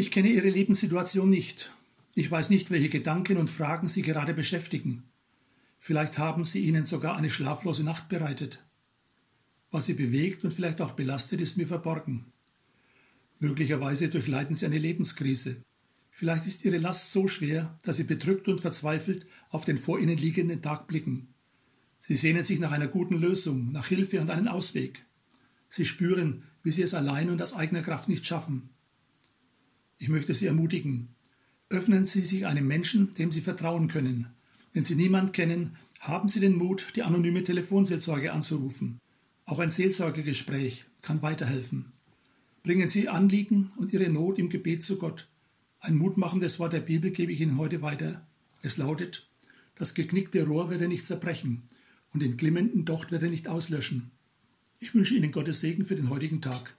Ich kenne Ihre Lebenssituation nicht. Ich weiß nicht, welche Gedanken und Fragen Sie gerade beschäftigen. Vielleicht haben sie Ihnen sogar eine schlaflose Nacht bereitet. Was Sie bewegt und vielleicht auch belastet, ist mir verborgen. Möglicherweise durchleiden Sie eine Lebenskrise. Vielleicht ist Ihre Last so schwer, dass Sie bedrückt und verzweifelt auf den vor Ihnen liegenden Tag blicken. Sie sehnen sich nach einer guten Lösung, nach Hilfe und einem Ausweg. Sie spüren, wie Sie es allein und aus eigener Kraft nicht schaffen. Ich möchte Sie ermutigen. Öffnen Sie sich einem Menschen, dem Sie vertrauen können. Wenn Sie niemand kennen, haben Sie den Mut, die anonyme Telefonseelsorge anzurufen. Auch ein Seelsorgegespräch kann weiterhelfen. Bringen Sie Anliegen und Ihre Not im Gebet zu Gott. Ein mutmachendes Wort der Bibel gebe ich Ihnen heute weiter. Es lautet, das geknickte Rohr werde nicht zerbrechen und den glimmenden Docht werde nicht auslöschen. Ich wünsche Ihnen Gottes Segen für den heutigen Tag.